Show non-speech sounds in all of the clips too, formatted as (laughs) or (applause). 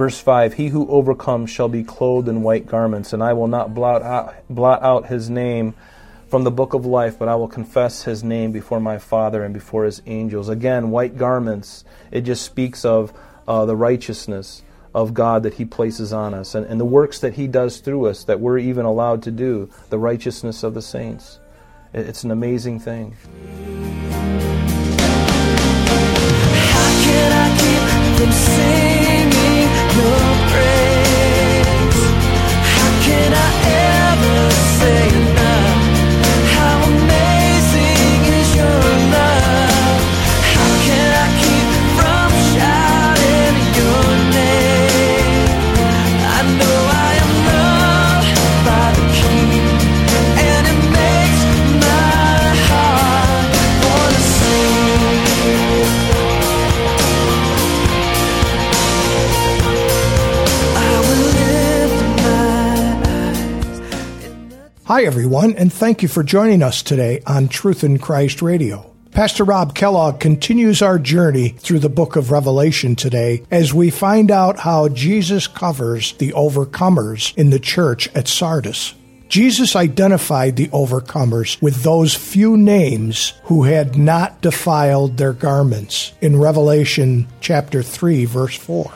Verse 5 He who overcomes shall be clothed in white garments, and I will not blot out, blot out his name from the book of life, but I will confess his name before my Father and before his angels. Again, white garments, it just speaks of uh, the righteousness of God that he places on us and, and the works that he does through us that we're even allowed to do, the righteousness of the saints. It's an amazing thing. Hi, everyone, and thank you for joining us today on Truth in Christ Radio. Pastor Rob Kellogg continues our journey through the book of Revelation today as we find out how Jesus covers the overcomers in the church at Sardis. Jesus identified the overcomers with those few names who had not defiled their garments in Revelation chapter 3 verse 4.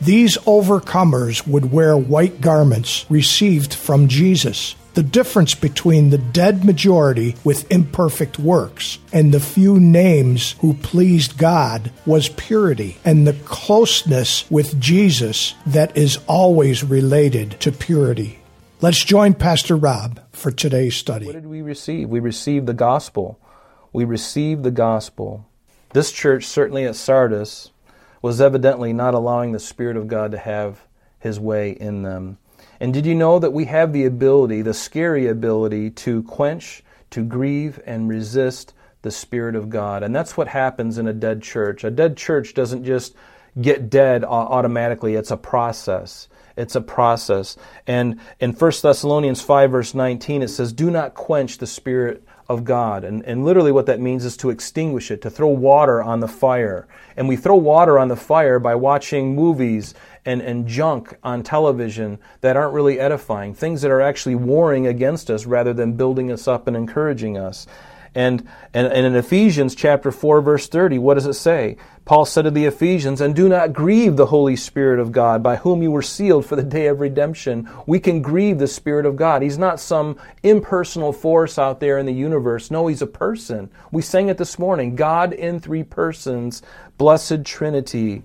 These overcomers would wear white garments received from Jesus the difference between the dead majority with imperfect works and the few names who pleased God was purity and the closeness with Jesus that is always related to purity. Let's join Pastor Rob for today's study. What did we receive? We received the gospel. We received the gospel. This church, certainly at Sardis, was evidently not allowing the Spirit of God to have his way in them. And did you know that we have the ability, the scary ability, to quench, to grieve, and resist the Spirit of God? And that's what happens in a dead church. A dead church doesn't just get dead automatically, it's a process. It's a process. And in 1 Thessalonians 5, verse 19, it says, Do not quench the Spirit of God. And, and literally, what that means is to extinguish it, to throw water on the fire. And we throw water on the fire by watching movies and, and junk on television that aren't really edifying, things that are actually warring against us rather than building us up and encouraging us. And, and, and in Ephesians chapter 4, verse 30, what does it say? Paul said to the Ephesians, And do not grieve the Holy Spirit of God, by whom you were sealed for the day of redemption. We can grieve the Spirit of God. He's not some impersonal force out there in the universe. No, He's a person. We sang it this morning God in three persons, blessed Trinity.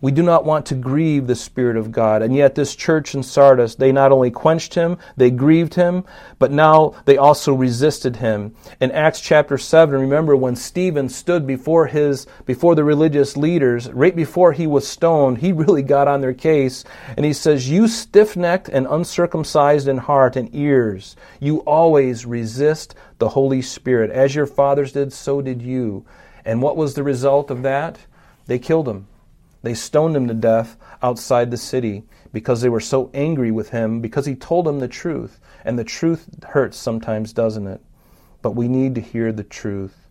We do not want to grieve the Spirit of God. And yet, this church in Sardis, they not only quenched him, they grieved him, but now they also resisted him. In Acts chapter 7, remember when Stephen stood before his, before the religious leaders, right before he was stoned, he (laughs) really got on their case. And he says, You stiff necked and uncircumcised in heart and ears, you always resist the Holy Spirit. As your fathers did, so did you. And what was the result of that? They killed him. They stoned him to death outside the city because they were so angry with him because he told them the truth. And the truth hurts sometimes, doesn't it? But we need to hear the truth.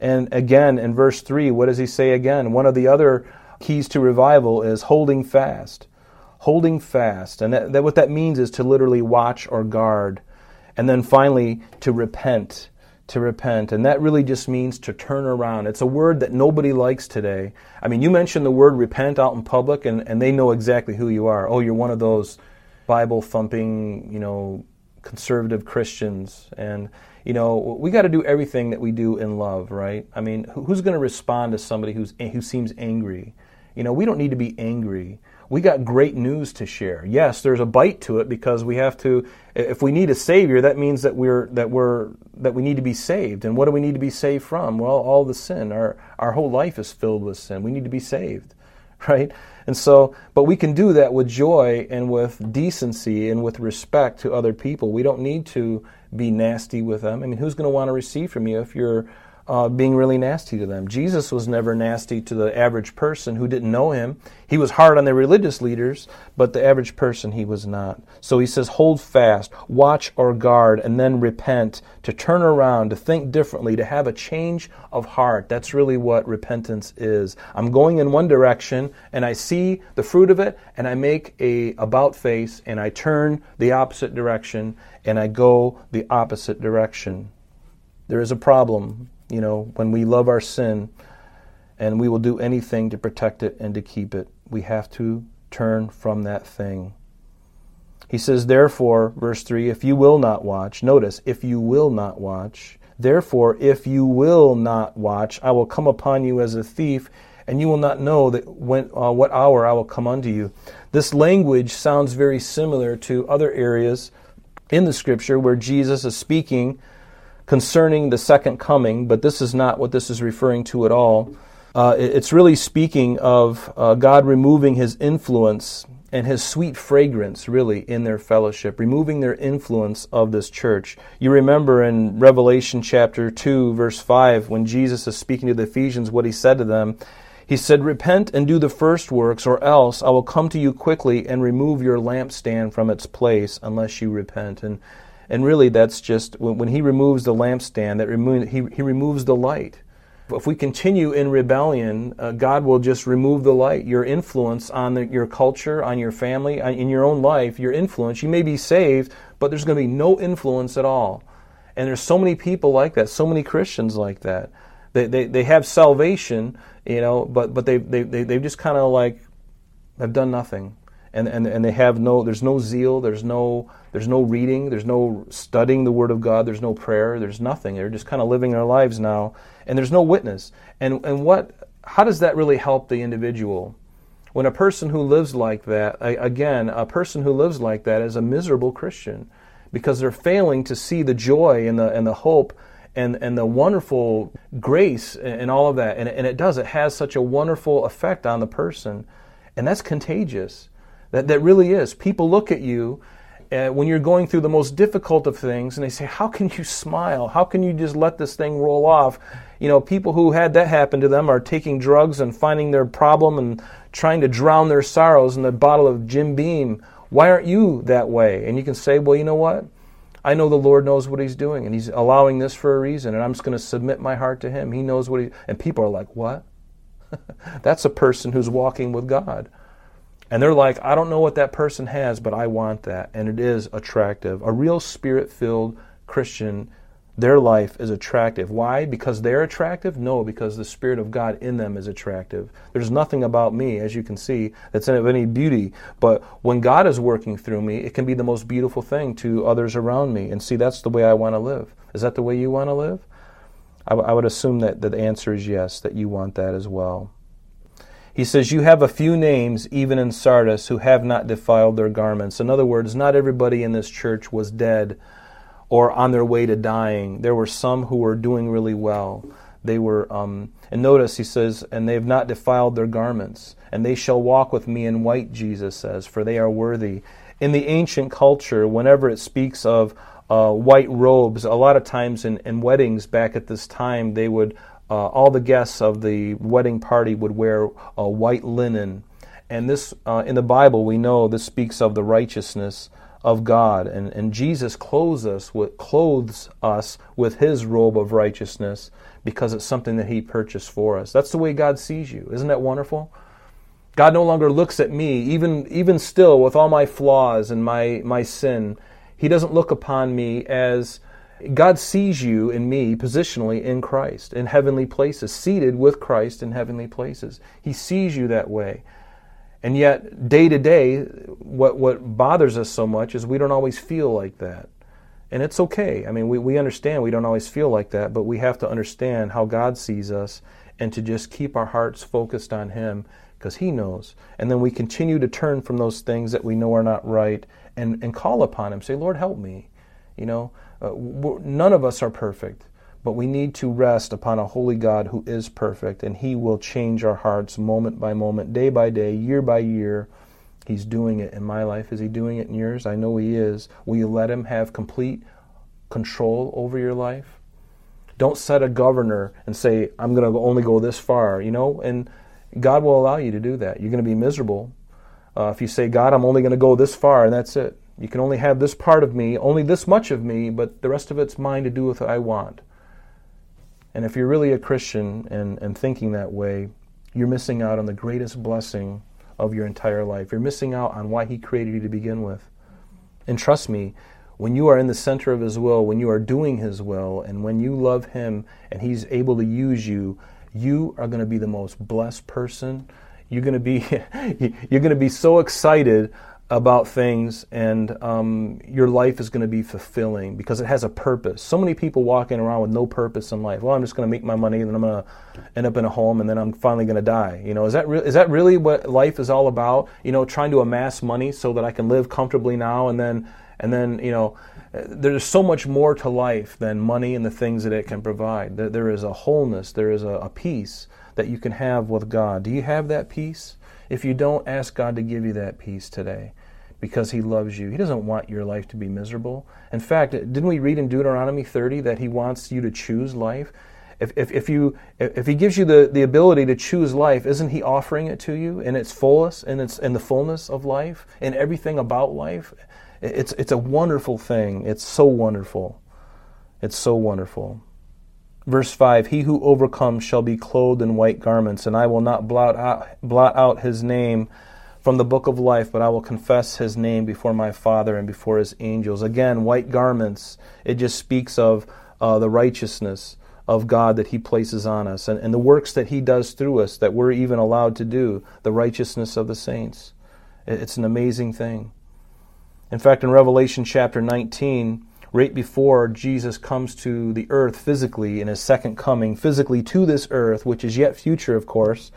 And again, in verse 3, what does he say again? One of the other keys to revival is holding fast. Holding fast. And that, that what that means is to literally watch or guard. And then finally, to repent to repent. And that really just means to turn around. It's a word that nobody likes today. I mean, you mention the word repent out in public, and, and they know exactly who you are. Oh, you're one of those Bible thumping, you know, conservative Christians. And, you know, we got to do everything that we do in love, right? I mean, who's going to respond to somebody who's, who seems angry? You know, we don't need to be angry we got great news to share. Yes, there's a bite to it because we have to if we need a savior, that means that we're that we're that we need to be saved. And what do we need to be saved from? Well, all the sin. Our our whole life is filled with sin. We need to be saved, (laughs) right? And so, but we can do that with joy and with decency and with respect to other people. We don't need to be nasty with them. I mean, who's going to want to receive from you if you're uh, being really nasty to them. Jesus was never nasty to the average person who didn't know him. He was hard on the religious leaders, but the average person he was not. So he says, hold fast, watch or guard, and then repent, to turn around, to think differently, to have a change of heart. That's really what repentance is. I'm going in one direction, and I see the fruit of it, and I make a about face, and I turn the opposite direction, and I go the opposite direction. There is a problem you know, when we love our sin and we will do anything to protect it and to keep it, we have to turn from that thing. He says, therefore, verse 3, if you will not watch, notice, if you will not watch, therefore, if you will not watch, I will come upon you as a thief, and you will not know that when, uh, what hour I will come unto you. This language sounds very similar to other areas in the scripture where Jesus is speaking concerning the second coming, but this is not what this is referring to at all. Uh, it's really speaking of uh, God removing his influence and his sweet fragrance, really, in their fellowship, removing their influence of this church. You remember in Revelation chapter 2, verse 5, when Jesus is speaking to the Ephesians, what he said to them. He said, Repent and do the first works, or else I will come to you quickly and remove your lampstand from its place unless you repent. And and really, that's just when, when he removes the lampstand, that remo- he, he removes the light. If we continue in rebellion, uh, God will just remove the light. Your influence on the, your culture, on your family, on, in your own life, your influence. You may be saved, but there's going to be no influence at all. And there's so many people like that, so many Christians like that. They, they, they have salvation, you know, but, but they, they, they, they've just kind of like have done nothing and, and, and they have no there's no zeal there's no there's no reading there's no studying the word of god there's no prayer there's nothing they're just kind of living their lives now and there's no witness and and what how does that really help the individual when a person who lives like that again a person who lives like that is a miserable christian because they're failing to see the joy and the and the hope and, and the wonderful grace and all of that. And, and it does, it has such a wonderful effect on the person. And that's contagious. That, that really is. People look at you uh, when you're going through the most difficult of things and they say, How can you smile? How can you just let this thing roll off? You know, people who had that happen to them are taking drugs and finding their problem and trying to drown their sorrows in a bottle of Jim Beam. Why aren't you that way? And you can say, Well, you know what? I know the Lord knows what He's doing, and He's allowing this for a reason, and I'm just going to submit my heart to Him. He knows what He. And people are like, "What?" (laughs) That's a person who's walking with God. And they're like, I don't know what that person has, but I want that. And it is attractive. A real spirit filled Christian, their life is attractive. Why? Because they're attractive? No, because the Spirit of God in them is attractive. There's nothing about me, as you can see, that's of any beauty. But when God is working through me, it can be the most beautiful thing to others around me. And see, that's the way I want to live. Is that the way you want to live? I, w- I would assume that, that the answer is yes, that you want that as well. He says, You have a few names, even in Sardis, who have not defiled their garments. In other words, not everybody in this church was dead or on their way to dying. There were some who were doing really well. They were, um, and notice he says, and they have not defiled their garments, and they shall walk with me in white, Jesus says, for they are worthy. In the ancient culture, whenever it speaks of uh, white robes, a lot of times in, in weddings back at this time, they would uh, all the guests of the wedding party would wear uh, white linen. And this, uh, in the Bible, we know this speaks of the righteousness of God. And, and Jesus clothes us, with, clothes us with his robe of righteousness because it's something that he purchased for us. That's the way God sees you. Isn't that wonderful? God no longer looks at me, even, even still with all my flaws and my, my sin. He doesn't look upon me as God sees you and me positionally in Christ, in heavenly places, seated with Christ in heavenly places. He sees you that way. And yet, day to day, what, what bothers us so much is we don't always feel like that. And it's okay. I mean, we, we understand we don't always feel like that, but we have to understand how God sees us and to just keep our hearts focused on Him because He knows. And then we continue to turn from those things that we know are not right and, and call upon Him. Say, Lord, help me. You know, uh, none of us are perfect, But we need to rest upon a holy God who is perfect, and He will change our hearts moment by moment, day by day, year by year. He's doing it in my life. Is He doing it in yours? I know He is. Will you let Him have complete control over your life? Don't set a governor and say, I'm going to only go this far, you know? And God will allow you to do that. You're going to be miserable. Uh, if you say, God, I'm only going to go this far, and that's it. You can only have this part of me, only this much of me, but the rest of it's mine to do with what I want. And if you're really a Christian and, and thinking that way, you're missing out on the greatest blessing of your entire life. You're missing out on why He created you to begin with. And trust me, when you are in the center of His will, when you are doing His will, and when you love Him and He's able to use you, you are going to be the most blessed person. You're going to be (laughs) you're going to be so excited about things, and um, your life is going to be fulfilling because it has a purpose. So many people walking around with no purpose in life. Well, I'm just going to make my money, and then I'm going to end up in a home, and then I'm finally going to die. You know, is that re- is that really what life is all about? You know, trying to amass money so that I can live comfortably now, and then and then you know, there's so much more to life than money and the things that it can provide. There, there is a wholeness, there is a, a peace that you can have with God. Do you have that peace? If you don't, ask God to give you that peace today because He loves you. He doesn't want your life to be miserable. In fact, didn't we read in Deuteronomy 30 that He wants you to choose life? If, if, if, you, if He gives you the, the ability to choose life, isn't He offering it to you in its fullness, in, its, in the fullness of life, in everything about life? It's, it's a wonderful thing. It's so wonderful. It's so wonderful. Verse 5 He who overcomes shall be clothed in white garments, and I will not blot out, blot out his name from the book of life, but I will confess his name before my Father and before his angels. Again, white garments, it just speaks of uh, the righteousness of God that he places on us and, and the works that he does through us that we're even allowed to do, the righteousness of the saints. It's an amazing thing. In fact, in Revelation chapter 19, right before Jesus comes to the earth physically in his second coming, physically to this earth, which is yet future, of course.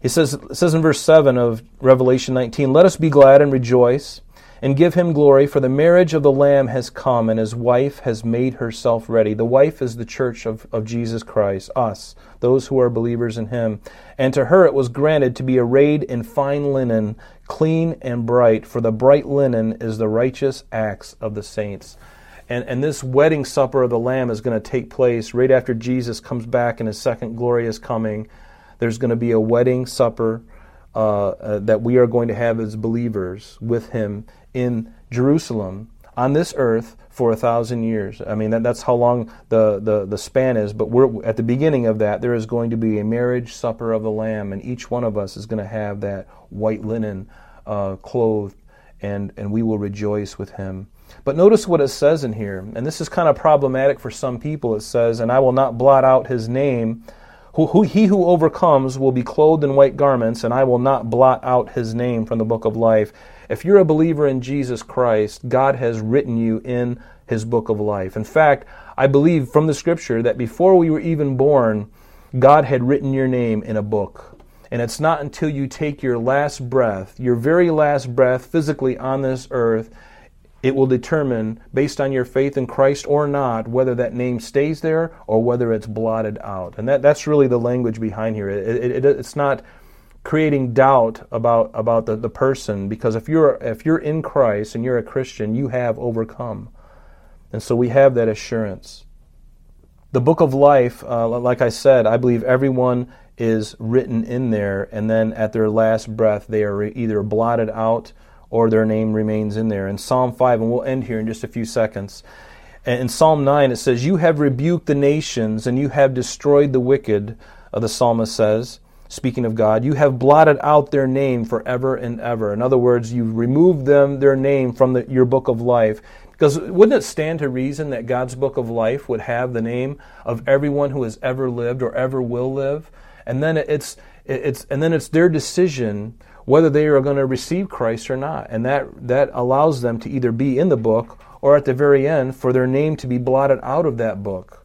He says, says in verse 7 of Revelation 19, Let us be glad and rejoice and give him glory, for the marriage of the Lamb has come, and his wife has made herself ready. The wife is the church of, of Jesus Christ, us, those who are believers in him. And to her it was granted to be arrayed in fine linen, clean and bright, for the bright linen is the righteous acts of the saints. And, and this wedding supper of the Lamb is going to take place right after Jesus comes back in his second glorious coming. There's going to be a wedding supper uh, uh, that we are going to have as believers with him in Jerusalem on this earth for a thousand years. I mean, that, that's how long the, the, the span is, but we're at the beginning of that. There is going to be a marriage supper of the Lamb, and each one of us is going to have that white linen uh, clothed, and, and we will rejoice with him. But notice what it says in here, and this is kind of problematic for some people. It says, And I will not blot out his name. Who, who, he who overcomes will be clothed in white garments, and I will not blot out his name from the book of life. If you're a believer in Jesus Christ, God has written you in his book of life. In fact, I believe from the scripture that before we were even born, God had written your name in a book. And it's not until you take your last breath, your very last breath physically on this earth, it will determine, based on your faith in Christ or not, whether that name stays there or whether it's blotted out. And that, that's really the language behind here. It, it, it, it's not creating doubt about, about the, the person, because if you're, if you're in Christ and you're a Christian, you have overcome. And so we have that assurance. The book of life, uh, like I said, I believe everyone is written in there, and then at their last breath, they are either blotted out or their name remains in there. In Psalm 5, and we'll end here in just a few seconds. In Psalm 9, it says, You have rebuked the nations and you have destroyed the wicked, uh, the psalmist says, speaking of God. You have blotted out their name forever and ever. In other words, you've removed them, their name from the, your book of life. Because wouldn't it stand to reason that God's book of life would have the name of everyone who has ever lived or ever will live? And then it's, it's, and then it's their decision whether they are going to receive Christ or not. And that, that allows them to either be in the book or at the very end for their name to be blotted out of that book.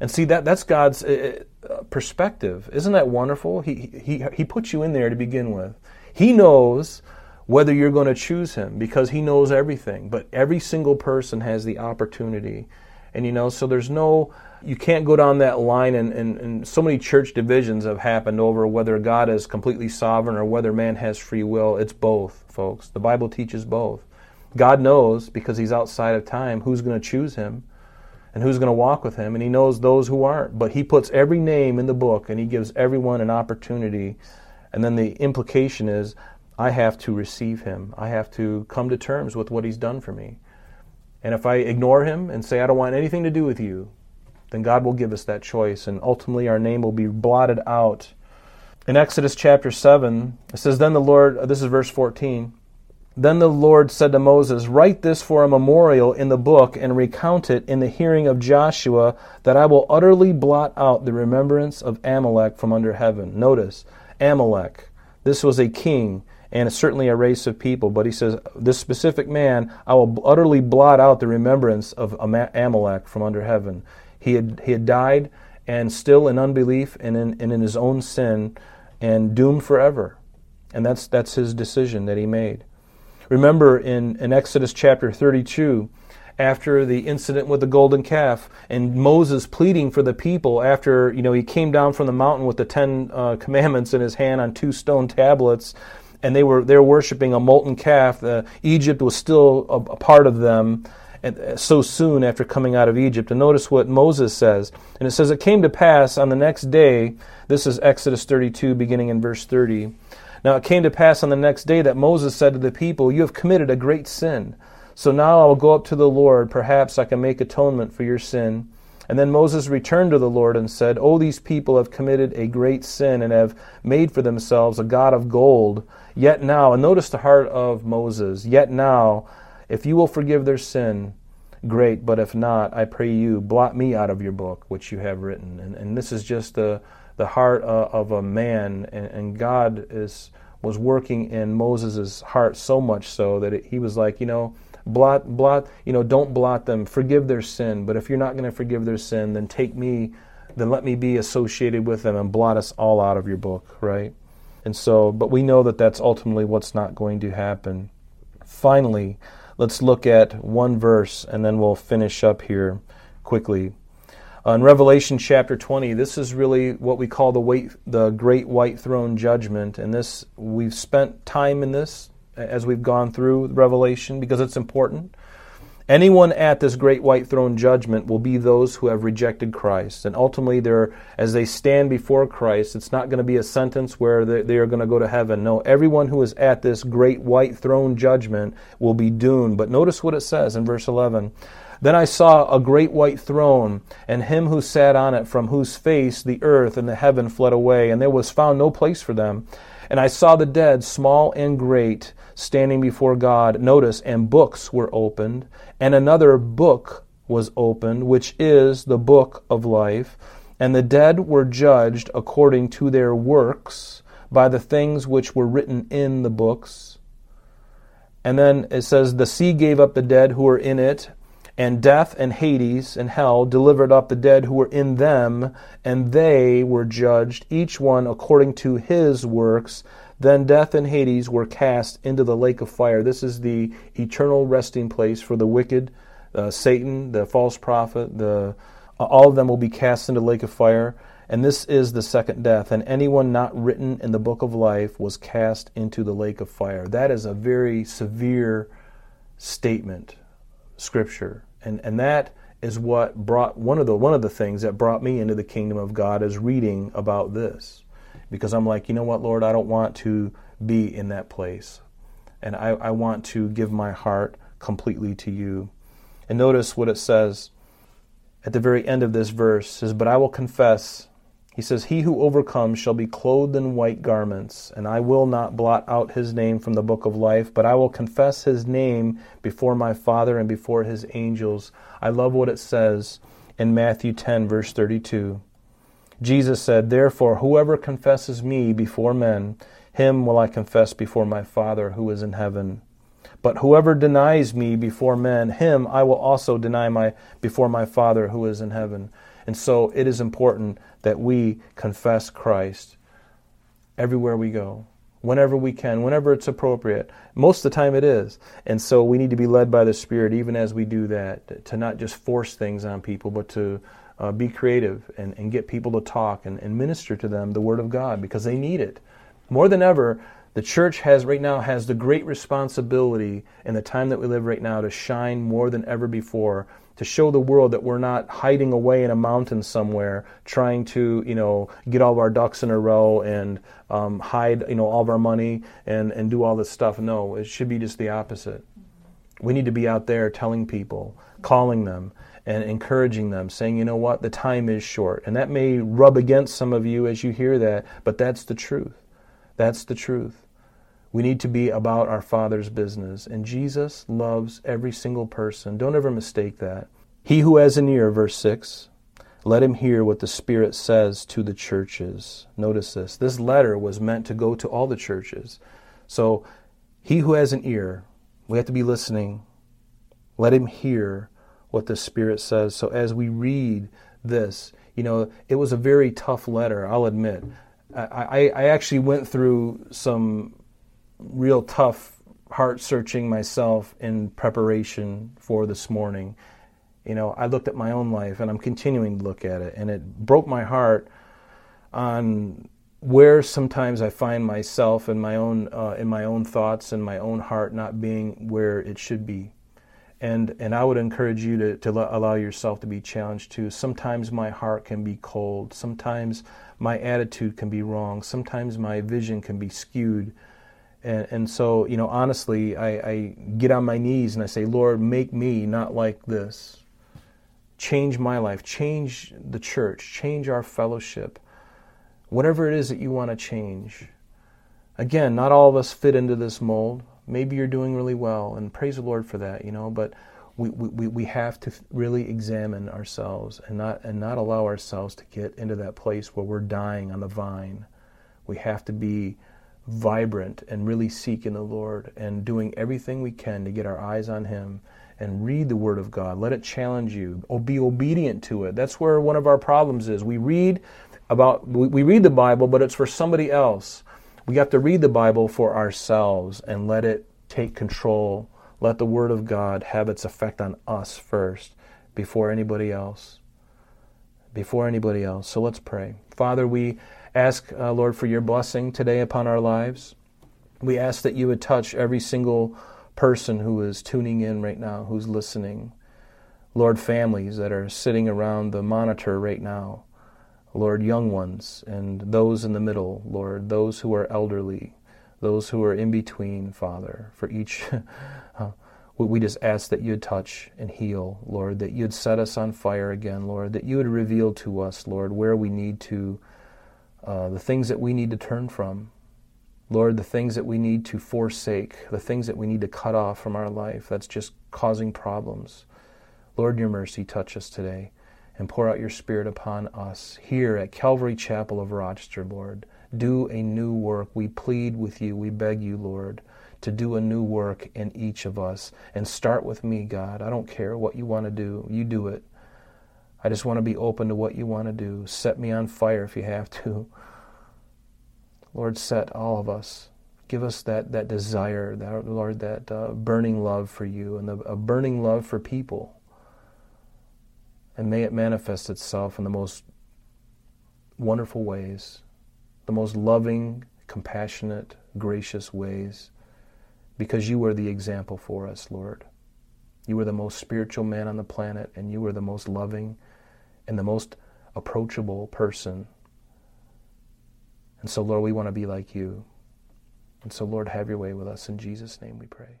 And see, that, that's God's uh, uh, perspective. Isn't that wonderful? He, he, he puts you in there to begin with. He knows whether you're going to choose Him because He knows everything. But every single person has the opportunity And you know, so there's no, you can't go down that line, and, and, and so many church divisions have happened over whether God is completely sovereign or whether man has free will. It's both, folks. The Bible teaches both. God knows, because He's outside of time, who's going to choose Him and who's going to walk with Him, and He knows those who aren't. But He puts every name in the book, and He gives everyone an opportunity. And then the implication is, I have to receive Him. I have to come to terms with what He's done for me. And if I ignore him and say, I don't want anything to do with you, then God will give us that choice, and ultimately our name will be blotted out. In Exodus chapter 7, it says, Then the Lord, uh, this is verse 14, then the Lord said to Moses, Write this for a memorial in the book and recount it in the hearing of Joshua, that I will utterly blot out the remembrance of Amalek from under heaven. Notice, Amalek. This was a king and certainly a race of people. But he says, This specific man, I will utterly blot out the remembrance of Amalek from under heaven. He had, he had died and still in unbelief and in, and in his own sin and doomed forever. And that's, that's his decision that he made. Remember in, in Exodus chapter 32, after the incident with the golden calf and Moses pleading for the people after you know he came down from the mountain with the 10 uh, (laughs) commandments in his hand on two stone tablets and they were they were worshiping a molten calf. Uh, Egypt was still a, a, part of them. Uh, so soon after coming out of Egypt. And notice what Moses says. And it says, It came to pass on the next day, this is Exodus 32, beginning in verse 30. Now it came to pass on the next day that Moses said to the people, You have committed a great sin. So now I will go up to the Lord. Perhaps I can make atonement for your sin. And then Moses returned to the Lord and said, Oh, these people have committed a great sin and have made for themselves a God of gold. Yet now, and notice the heart of Moses, yet now, if you will forgive their sin, great, but if not, I pray you, blot me out of your book, which you have written. And, and this is just the, the heart uh, of a man, and, and God is, was working in Moses' heart so much so that it, he was like, you know, blot, blot, you know, don't blot them, forgive their sin, but if you're not going to forgive their sin, then take me, then let me be associated with them and blot us all out of your book, right? And so, but we know that that's ultimately what's not going to happen. Finally, let's look at one verse and then we'll finish up here quickly. Uh, in Revelation chapter 20, this is really what we call the, the Great White Throne Judgment. And this, we've spent time in this as we've gone through Revelation because it's important. Anyone at this great white throne judgment will be those who have rejected Christ. And ultimately, they're, as they stand before Christ, it's not going to be a sentence where they, are going to go to heaven. No, everyone who is at this great white throne judgment will be doomed. But notice what it says in verse 11. Then I saw a great white throne, and him who sat on it, from whose face the earth and the heaven fled away, and there was found no place for them. And I saw the dead, small and great, standing before God. Notice, and books were opened, and another book was opened, which is the book of life. And the dead were judged according to their works by the things which were written in the books. And then it says, The sea gave up the dead who were in it, and death and Hades and hell delivered up the dead who were in them, and they were judged, each one according to his works. Then death and Hades were cast into the lake of fire. This is the eternal resting place for the wicked, uh, Satan, the false prophet, the uh, all of them will be cast into the lake of fire. And this is the second death. And anyone not written in the book of life was cast into the lake of fire. That is a very severe statement, scripture. And, and that is what brought one of the one of the things that brought me into the kingdom of God is reading about this because I'm like, you know what, Lord, I don't want to be in that place. And I, I want to give my heart completely to you. And notice what it says at the very end of this verse says, But I will confess, he says, He who overcomes shall be clothed in white garments, and I will not blot out his name from the book of life, but I will confess his name before my Father and before his angels. I love what it says in Matthew 10, verse 32. Jesus said, Therefore, whoever confesses me before men, him will I confess before my Father who is in heaven. But whoever denies me before men, him I will also deny my, before my Father who is in heaven. And so it is important that we confess Christ everywhere we go. whenever we can, whenever it's appropriate. Most of the time it is. And so we need to be led by the Spirit even as we do that, to not just force things on people, but to uh, be creative and, and get people to talk and, and minister to them the Word of God because they need it. More than ever, the church has right now has the great responsibility in the time that we live right now to shine more than ever before to show the world that we're not hiding away in a mountain somewhere trying to you know get all of our ducks in a row and um, hide you know all of our money and and do all this stuff no it should be just the opposite we need to be out there telling people calling them and encouraging them saying you know what the time is short and that may rub against some of you as you hear that but that's the truth that's the truth. We need to be about our Father's business. And Jesus loves every single person. Don't ever mistake that. He who has an ear, verse 6, let him hear what the Spirit says to the churches. Notice this. This letter was meant to go to all the churches. So, he who has an ear, we have to be listening. Let him hear what the Spirit says. So, as we read this, you know, it was a very tough letter, I'll admit. I, I actually went through some real tough heart searching myself in preparation for this morning. You know, I looked at my own life and I'm continuing to look at it, and it broke my heart on where sometimes I find myself in my own uh, in my own thoughts and my own heart not being where it should be. And and I would encourage you to, to allow yourself to be challenged too. Sometimes my heart can be cold. Sometimes my attitude can be wrong. Sometimes my vision can be skewed. And, and so, you know, honestly, I, I get on my knees and I say, Lord, make me not like this. Change my life, change the church, change our fellowship. Whatever it is that you want to change. Again, not all of us fit into this mold. Maybe you're doing really well, and praise the Lord for that, you know, but we, we, we have to really examine ourselves and not, and not allow ourselves to get into that place where we're dying on the vine. We have to be vibrant and really seek in the Lord and doing everything we can to get our eyes on Him and read the Word of God. Let it challenge you. Or be obedient to it. That's where one of our problems is. We read about we read the Bible, but it's for somebody else. We have to read the Bible for ourselves and let it take control let the Word of God have its effect on us first before anybody else. Before anybody else. So let's pray. Father, we ask, uh, Lord, for your blessing today upon our lives. We ask that you would touch every single person who is tuning in right now, who's listening. Lord, families that are sitting around the monitor right now. Lord, young ones and those in the middle, Lord, those who are elderly, those who are in between, Father, for each (laughs) we just ask that you'd touch and heal, Lord, that you'd set us on fire again, Lord, that you would reveal to us, Lord, where we need to, uh, the things that we need to turn from. Lord, the things that we need to forsake, the things that we need to cut off from our life that's just causing problems. Lord, your mercy, touch us today and pour out your Spirit upon us here at Calvary Chapel of Rochester, Lord. Do a new work. We plead with you. We beg you, Lord to do a new work in each of us. And start with me, God. I don't care what you want to do, you do it. I just want to be open to what you want to do. Set me on fire if you have to. Lord, set all of us. Give us that, that desire, that, Lord, that uh, burning love for you and the, a burning love for people. And may it manifest itself in the most wonderful ways, the most loving, compassionate, gracious ways because you are the example for us, Lord. You are the most spiritual man on the planet, and you are the most loving and the most approachable person. And so, Lord, we want to be like you. And so, Lord, have your way with us. In Jesus' name we pray.